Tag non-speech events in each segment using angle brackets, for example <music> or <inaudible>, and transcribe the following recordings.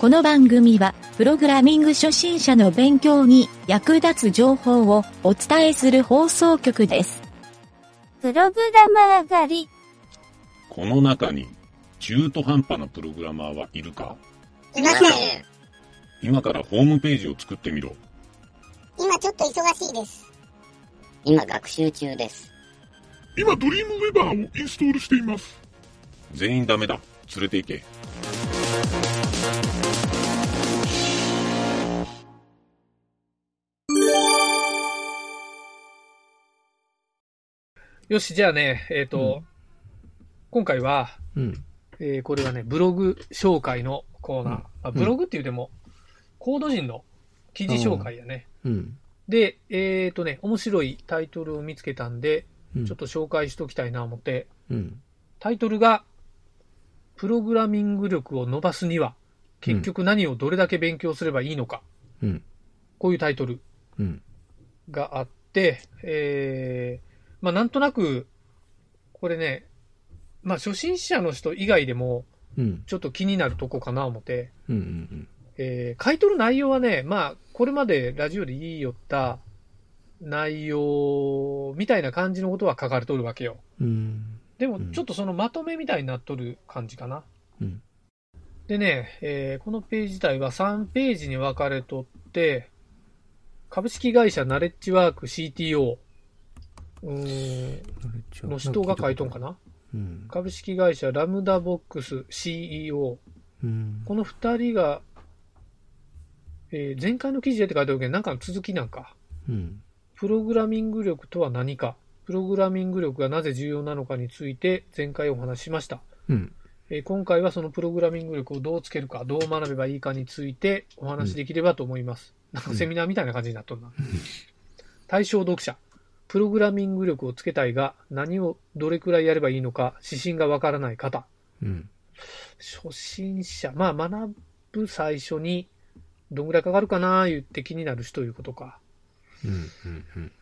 この番組は、プログラミング初心者の勉強に役立つ情報をお伝えする放送局です。プログラマー狩り。この中に中途半端なプログラマーはいるか？いません。今からホームページを作ってみろ。今ちょっと忙しいです。今学習中です。今、ドリームウェバーをインストールしています。全員ダメだ。連れて行け。よし、じゃあね、えっ、と、今回は、うん。えーこれはね、ブログ紹介のコーナー。うんあブログって言うても、コード人の記事紹介やね。うん。で、えっ、とね、面白いタイトルを見つけたんで、うんちょっと紹介しときたいな思って、うん。タイトルが、プログラミング力を伸ばすには、結局何をどれだけ勉強すればいいのか。うん。こういうタイトルうん。があって、えー、まあなんとなく、これね、まあ初心者の人以外でも、うん。ちょっと気になるとこかな思って、うん。うん。えー、書いとる内容はね、まあ、これまでラジオで言いよった内容みたいな感じのことは書かれとるわけよ。うん。でもうん、ちょっとそのまとめみたいになっとる感じかな。うん。でね、えーこのページ自体は3ページに分かれとって、株式会社ナレッジワーク CTO うーんの人が書いとんかな？うん。株式会社ラムダボックス CEO。うん。この2人が、えー前回の記事でって書いてあるけど、なんかの続きなんか。うん。プログラミング力とは何か、プログラミング力がなぜ重要なのかについて前回お話ししました。うん。えー今回はそのプログラミング力をどうつけるか、どう学べばいいかについてお話しできればと思います。なんかセミナーみたいな感じになっとるな。対象読者。プログラミング力をつけたいが、何をどれくらいやればいいのか、指針がわからない方。うん。初心者。まあ、学ぶ最初に、どんぐらいかかるかな言って気になる人いうことか。うん。うん。うん。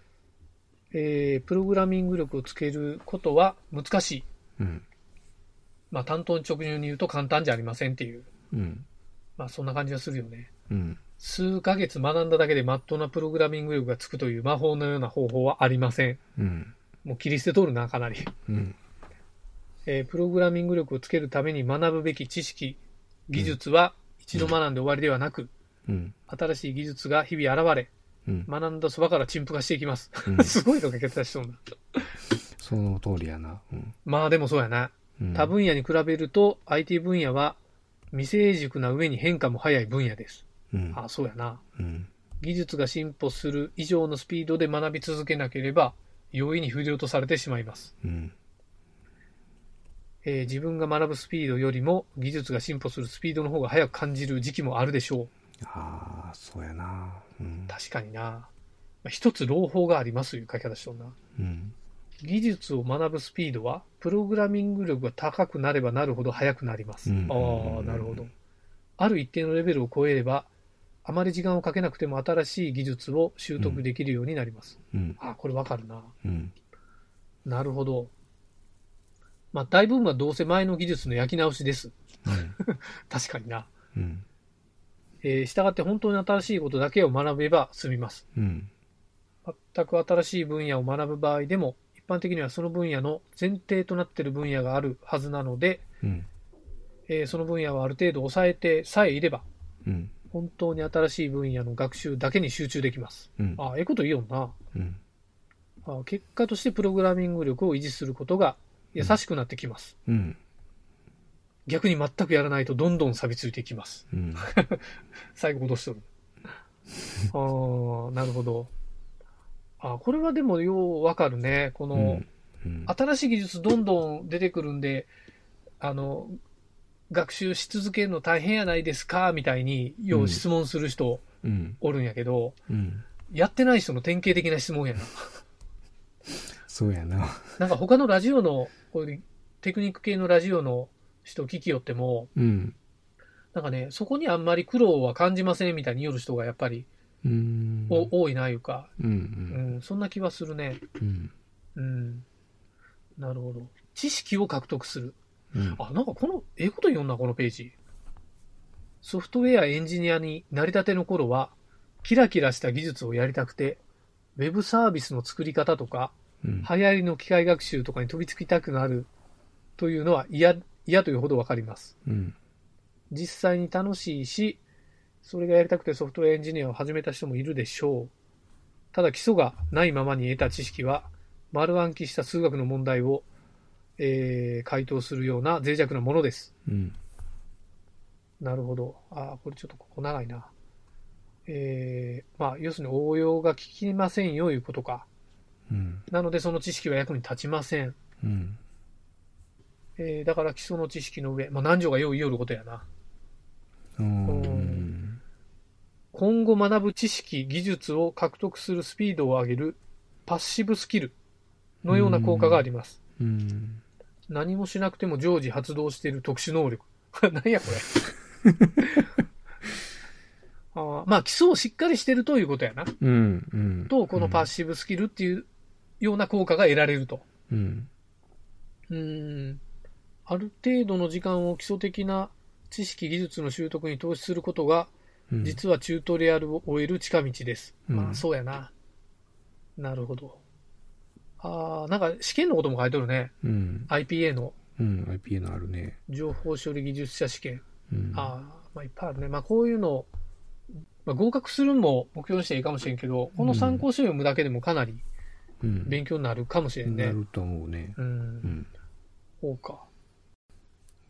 えー、プログラミング力をつけることは難しい。うん。まあ、担当直入に言うと簡単じゃありませんっていう。うん。まあ、そんな感じがするよね。うん。数ヶ月学んだだけでまっとうなプログラミング力がつくという魔法のような方法はありません。うん。もう切り捨てとるな、かなり。うん。えープログラミング力をつけるために学ぶべき知識、技術は一度学んで終わりではなく、うん。新しい技術が日々現れ、うん。学んだそばから陳腐化していきます。うん <laughs> すごいのが決断しとんだ。その通りやな。うん。まあでもそうやな。うん他分野に比べると IT 分野は未成熟な上に変化も早い分野です。うん。あそうやな。うん。技術が進歩する以上のスピードで学び続けなければ容易に不良とされてしまいます。うん。えー自分が学ぶスピードよりも技術が進歩するスピードの方が早く感じる時期もあるでしょう。ああ、そうやな。うん。確かにな。まあ一つ朗報がありますいう書き方しとんな。うん。技術を学ぶスピードは、プログラミング力が高くなればなるほど速くなります。うんああ、なるほど。ある一定のレベルを超えれば、あまり時間をかけなくても新しい技術を習得できるようになります。うん。あこれわかるな。うん。なるほど。まあ、大部分はどうせ前の技術の焼き直しです。<laughs> 確かにな。うん。えー、従って本当に新しいことだけを学べば済みます。うん。全く新しい分野を学ぶ場合でも、一般的にはその分野の前提となっている分野があるはずなので、うん。えーその分野をある程度抑えてさえいれば、うん。本当に新しい分野の学習だけに集中できます。うん。ああ、ええこと言いよんな。うん。あ結果としてプログラミング力を維持することが優しくなってきます。うん。逆に全くやらないとどんどん錆びついていきます。うん。<laughs> 最後戻しとる。ああ、なるほど。あこれはでもようわかるね。この、うん。新しい技術どんどん出てくるんで、あの、学習し続けるの大変やないですかみたいに、よう質問する人うん。おるんやけど、うん。やってない人の典型的な質問やな。そうやな。なんか他のラジオの、こういうテクニック系のラジオの人聞きよっても、うん。なんかね、そこにあんまり苦労は感じませんみたいに言る人がやっぱり、うん。お多いないうか、うん。う。うんん、そんな気はするね。うん。うん。なるほど。知識を獲得する。うん。あ、なんかこの、ええこと言うんな、このページ。ソフトウェアエンジニアになりたての頃は、キラキラした技術をやりたくて、ウェブサービスの作り方とか、うん。流行りの機械学習とかに飛びつきたくなるというのは嫌、嫌というほどわかります。うん。実際に楽しいし、それがやりたくてソフトウェアエンジニアを始めた人もいるでしょう。ただ基礎がないままに得た知識は、丸暗記した数学の問題を、えー、回答するような脆弱なものです。うん。なるほど。ああ、これちょっとここ長いな。えー、まあ、要するに応用が効きませんよ、いうことか。うん。なのでその知識は役に立ちません。うん。えー、だから基礎の知識の上、まあ、何条がよう言いよることやな。うん。今後学ぶ知識、技術を獲得するスピードを上げるパッシブスキルのような効果があります。うん。何もしなくても常時発動している特殊能力。<laughs> 何やこれ。<laughs> あーまあ基礎をしっかりしてるということやな。うん。うん。と、このパッシブスキルっていうような効果が得られると。うん。うーん。ある程度の時間を基礎的な知識、技術の習得に投資することが、うん。実はチュートリアルを終える近道です。うんまあ、そうやな。なるほど。ああ、なんか試験のことも書いてるね。うん。IPA のうん。IPA のあるね。情報処理技術者試験。うん。ああ、まあいっぱいあるね。まあこういうの、まあ、合格するのも目標にしていいかもしれんけど、この参考書読むだけでもかなりうん。勉強になるかもしれんね。なると思うね。うん。うん。そうか。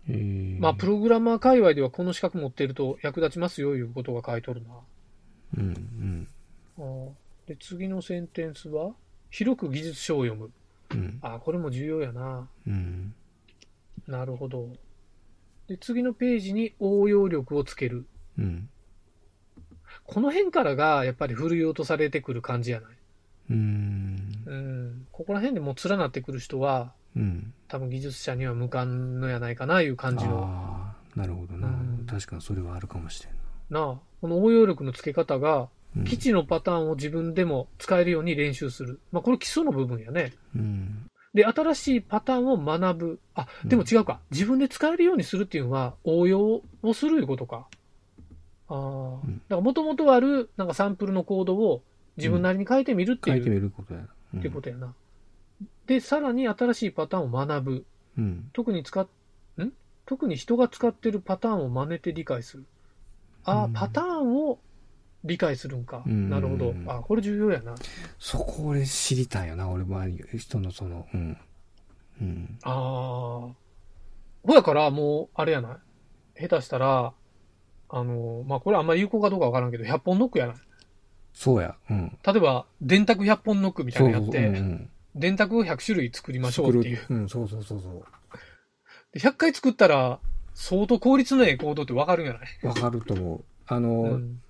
えーまあ、プログラマー界隈ではこの資格持っていると役立ちますよ、いうことが書いてるな。うん。うん。あーで、次のセンテンスは、広く技術書を読む。うん。あーこれも重要やな。うん。なるほど。で、次のページに応用力をつける。うん。この辺からが、やっぱり振るい落とされてくる感じやない？うん。うん。ここら辺でもう連なってくる人は、うん。多分技術者には無関のやないかな、いう感じの。ああ、なるほどなうん。確かにそれはあるかもしれんなあ。この応用力のつけ方が、な。基地のパターンを自分でも使えるように練習する。まあ、これ基礎の部分やね。うん。で、新しいパターンを学ぶ。あ、でも違うか。自分で使えるようにするっていうのは、応用をするいうことか。ああ。うんだから、もともとある、なんかサンプルのコードを自分なりに変えてみるっていう、書いてみることや。うんっていうことやな。で、さらに新しいパターンを学ぶ。うん。特に使っ、ん？特に人が使ってるパターンを真似て理解する。ああ、うんパターンを理解するんか。うんなるほど。あこれ重要やな。そこ俺知りたいよな、俺は人のその、うん。うん。ああ。ほやから、もう、あれやない？下手したら、あの、まあ、これあんまり有効かどうかわからんけど、100本ノックやない？そうや。うん。例えば、電卓100本ノックみたいなのやって、うんうん電卓を100種類作りましょうっていう。うん、そうそうそうそで100回作ったら、相当効率のええコードってわかるんやない、う。わかると思う。あの、うん、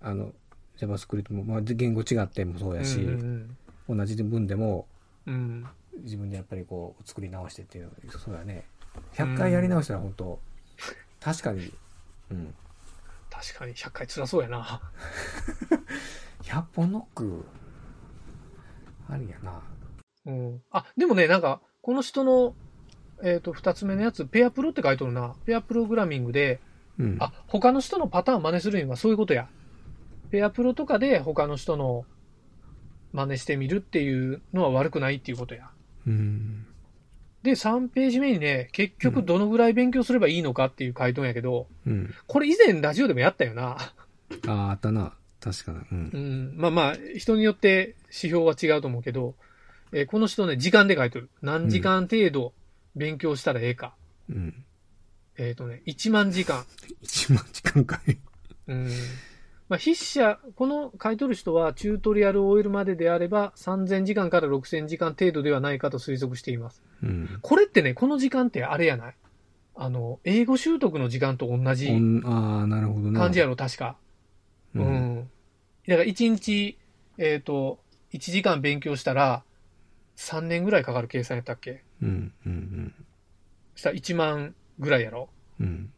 あの、JavaScript も、まあ、言語違ってもそうやし、うん同じ文でも、うんうん自分でやっぱりこう、作り直してっていうのそうやね。100回やり直したら本当、確かに、うん。確かに100回辛そうやな。100本ノック、ありやな。うん。あ、でもね、なんか、この人の、えっ、と、二つ目のやつ、ペアプロって書いてるな。ペアプログラミングで、うん。あ、他の人のパターン真似するにはそういうことや。ペアプロとかで他の人の真似してみるっていうのは悪くないっていうことや。うん。で、3ページ目にね、結局どのぐらい勉強すればいいのかっていう回答やけど、うん。これ以前ラジオでもやったよな。ああ、あったな。確かに。うんう。ん。まあまあ、人によって指標は違うと思うけど、えーこの人ね、時間で書いてる。何時間程度勉強したらええか。うん。えっ、とね、1万時間。<laughs> 1万時間かい。うん。まあ、筆者、この書いとる人は、チュートリアルを終えるまでであれば、3000時間から6000時間程度ではないかと推測しています。うん。これってね、この時間ってあれやない？あの、英語習得の時間と同じおんああ、なるほどな。感じやろ、確か。う。うんん。だから、1日、えっ、と、1時間勉強したら、3年ぐらいかかる計算やったっけ？うん。うん。そしたら1万ぐらいやろうん。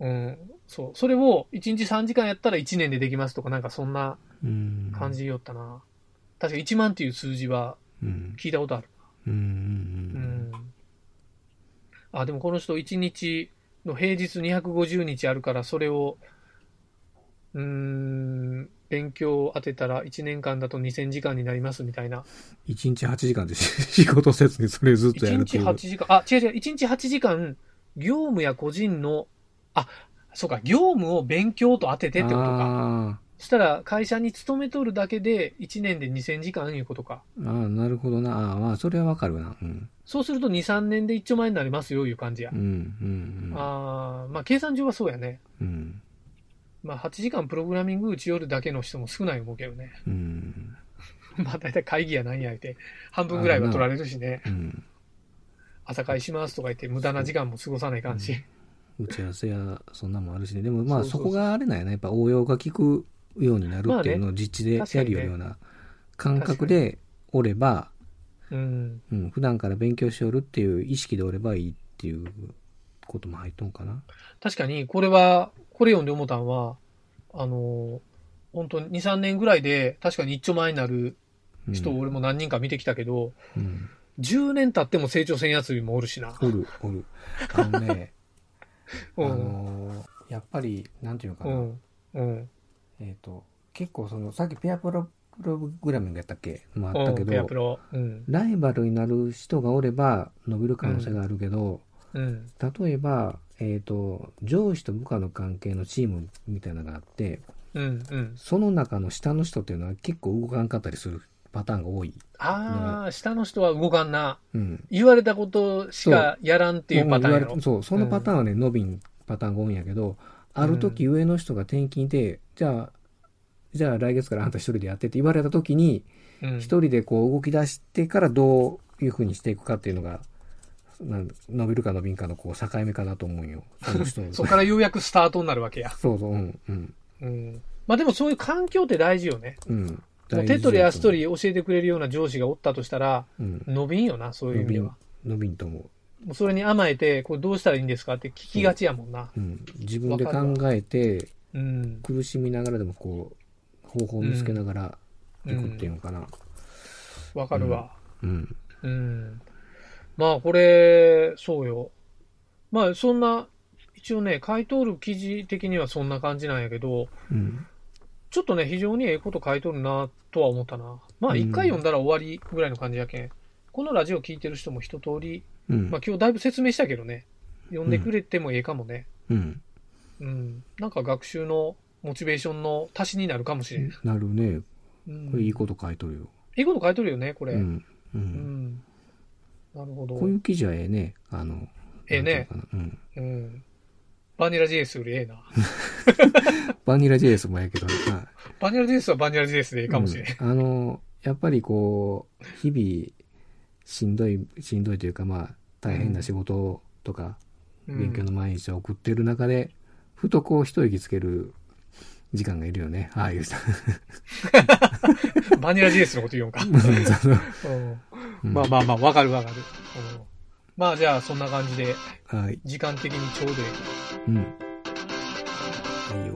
うん。そう。それを1日3時間やったら1年でできますとか、なんかそんなうん。感じよったな。確か1万っていう数字はうん。聞いたことある。うん。あ、でもこの人1日の平日250日あるから、それを、うーん、勉強を当てたら1年間だと2000時間になりますみたいな。1日8時間で仕事せずにそれずっとや1日るっていう。8時間、あ、違う違う、1日8時間、業務や個人の、あ、そうか、業務を勉強と当ててってことか。あそしたら、会社に勤めとるだけで1年で2000時間いうことか。ーあー、なるほどな。あーまあ、それはわかるな。うん。そうすると2、3年で一丁前になりますよ、いう感じやうん、。うん、ああ、まあ計算上はそうやね。うん。まあ8時間プログラミング打ち寄るだけの人も少ない思うけどね。うん。<laughs> まあ大体会議や何や言って、半分ぐらいは取られるしね。うん。朝会しますとか言って無駄な時間も過ごさないかんし。打ち合わせや、そんなんもあるしね。でもまあ、そこがあれなんやな。やっぱ応用が効くようになるっていうのを実地でやるような感覚でおれば、うん。うん、普段から勉強しよるっていう意識でおればいいっていうことも入っとんかな。確かに、これは、これ読んで思ったんは、あの、本当に2、3年ぐらいで確かに一丁前になるうん、人を俺も何人か見てきたけど、うん。10年経っても成長せんやつもおるしな。おる、おる。あのね、<laughs> あうん。のーやっぱり、なんていうのかな。うん。うん。えっ、と、結構その、さっきペアプロプログラミングやったっけ？もあったけど。ライバルになる人がおれば伸びる可能性があるけど、うん。例えば、えっ、と、上司と部下の関係のチームみたいなのがあって、うん。うん。その中の下の人っていうのは結構動かんかったりするパターンが多い。ああ、下の人は動かんな。うん。言われたことしかやらんっていうパターンやろ。そう、そのパターンはね、伸びんパターンが多いんやけど、ある時上の人が転勤で、じゃあ、じゃあ来月からあんた一人でやってって言われた時に、うん一人でこう動き出してからどういうふうにしていくかっていうのが、なん伸びるか伸びんかのこう境目かなと思うんよ。その人 <laughs> そこからようやくスタートになるわけや。そうそう、うん、うん。うん。まあでもそういう環境って大事よね。うん。もう手取り足取り教えてくれるような上司がおったとしたら、うん。伸びんよな、そういう意味では。伸びんと思もうそれに甘えて、これどうしたらいいんですかって聞きがちやもんな。う。うん。自分で考えて、うん。苦しみながらでもこう、方法を見つけながらいくっていうのかな。わかるわ。うん。うん。まあこれ、そうよ。まあそんな、一応ね、書いとる記事的にはそんな感じなんやけど、うん。ちょっとね、非常にええこと書いとるなとは思ったな。まあうん一回読んだら終わりぐらいの感じやけん。このラジオ聞いてる人も一通り、うん。まあ今日だいぶ説明したけどね、読んでくれてもええかもね。うん。うん。なんか学習のモチベーションの足しになるかもしれん。なるね。うん、これいいこと書いとるよ。いいこと書いとるよね、これ。ううん。ん。うん。なるほど。こういう記事はええね。あの、ええね。うん。うん。バニラ JS よりええな。バニラ JS もええけど、まあ、バニラ JS はバニラ JS でいいかもしれん。うんあの、やっぱりこう、日々、しんどい、しんどいというか、まあ、大変な仕事とか、うん勉強の毎日を送ってる中で、ふとこう、一息つける時間がいるよね。ああいう人。<laughs> バニラ JS のこと言 <laughs> うんか。そのうんまあまあまあ、わかるわかる。うんまあじゃあ、そんな感じで、はい。時間的にちょうどいい。うん。はいよ。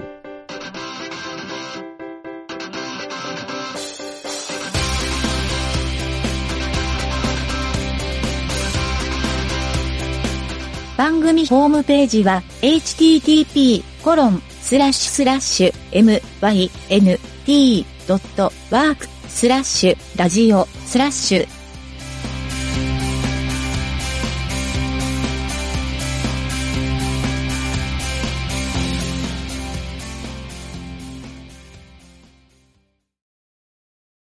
番組ホームページは http:// mynt.work スラッシュラジオスラッシュ